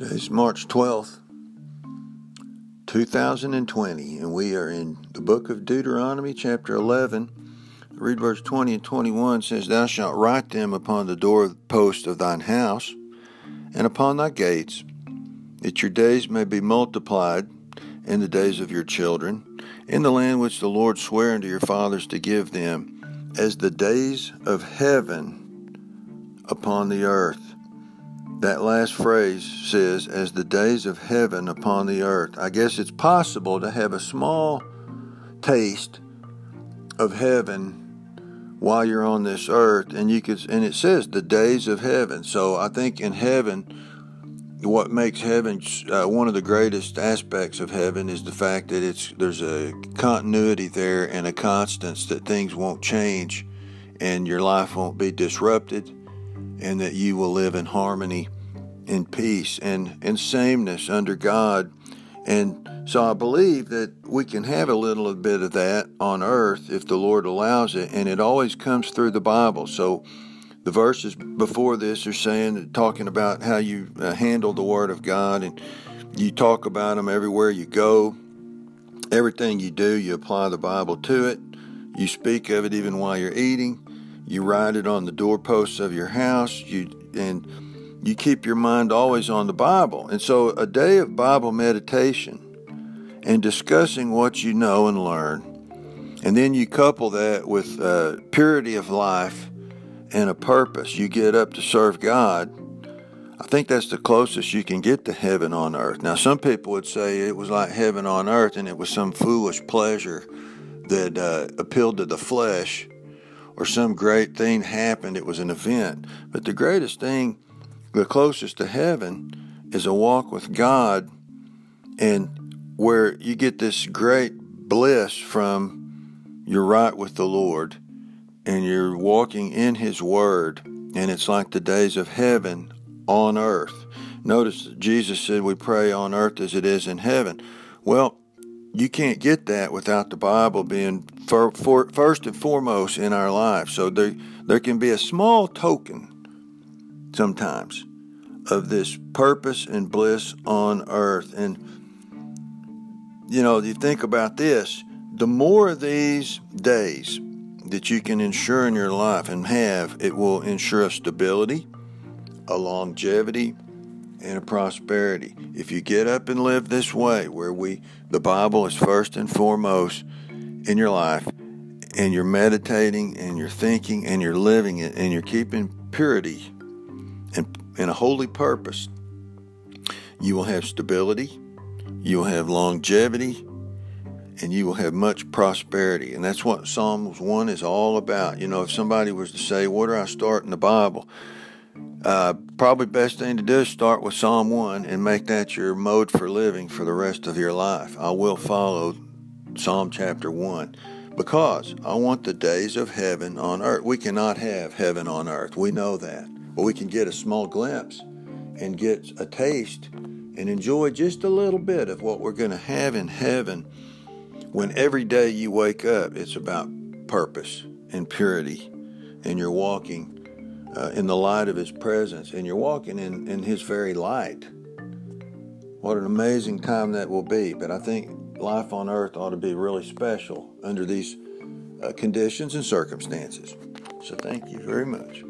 Today's March 12th, 2020, and we are in the book of Deuteronomy, chapter 11. Read verse 20 and 21 says, Thou shalt write them upon the doorpost of thine house and upon thy gates, that your days may be multiplied in the days of your children, in the land which the Lord sware unto your fathers to give them, as the days of heaven upon the earth. That last phrase says, as the days of heaven upon the earth. I guess it's possible to have a small taste of heaven while you're on this earth and you could and it says the days of heaven so i think in heaven what makes heaven uh, one of the greatest aspects of heaven is the fact that it's there's a continuity there and a constance that things won't change and your life won't be disrupted and that you will live in harmony in peace and in sameness under God. And so I believe that we can have a little bit of that on earth if the Lord allows it, and it always comes through the Bible. So the verses before this are saying, talking about how you uh, handle the Word of God, and you talk about them everywhere you go. Everything you do, you apply the Bible to it. You speak of it even while you're eating. You write it on the doorposts of your house. You and you keep your mind always on the Bible. And so, a day of Bible meditation and discussing what you know and learn, and then you couple that with uh, purity of life and a purpose. You get up to serve God. I think that's the closest you can get to heaven on earth. Now, some people would say it was like heaven on earth and it was some foolish pleasure that uh, appealed to the flesh or some great thing happened. It was an event. But the greatest thing the closest to heaven is a walk with God, and where you get this great bliss from you're right with the Lord and you're walking in His Word, and it's like the days of heaven on earth. Notice Jesus said we pray on earth as it is in heaven. Well, you can't get that without the Bible being for, for, first and foremost in our lives. So there, there can be a small token sometimes of this purpose and bliss on earth. And, you know, you think about this the more of these days that you can ensure in your life and have, it will ensure a stability, a longevity, and a prosperity. If you get up and live this way, where we the Bible is first and foremost in your life, and you're meditating and you're thinking and you're living it and you're keeping purity and, and a holy purpose, you will have stability, you will have longevity, and you will have much prosperity. And that's what Psalms 1 is all about. You know, if somebody was to say, Where do I start in the Bible? Uh, probably best thing to do is start with Psalm 1 and make that your mode for living for the rest of your life. I will follow Psalm chapter 1 because I want the days of heaven on earth. We cannot have heaven on earth. We know that. But we can get a small glimpse and get a taste and enjoy just a little bit of what we're going to have in heaven when every day you wake up, it's about purpose and purity, and you're walking uh, in the light of His presence, and you're walking in, in His very light. What an amazing time that will be. But I think life on earth ought to be really special under these uh, conditions and circumstances. So thank you very much.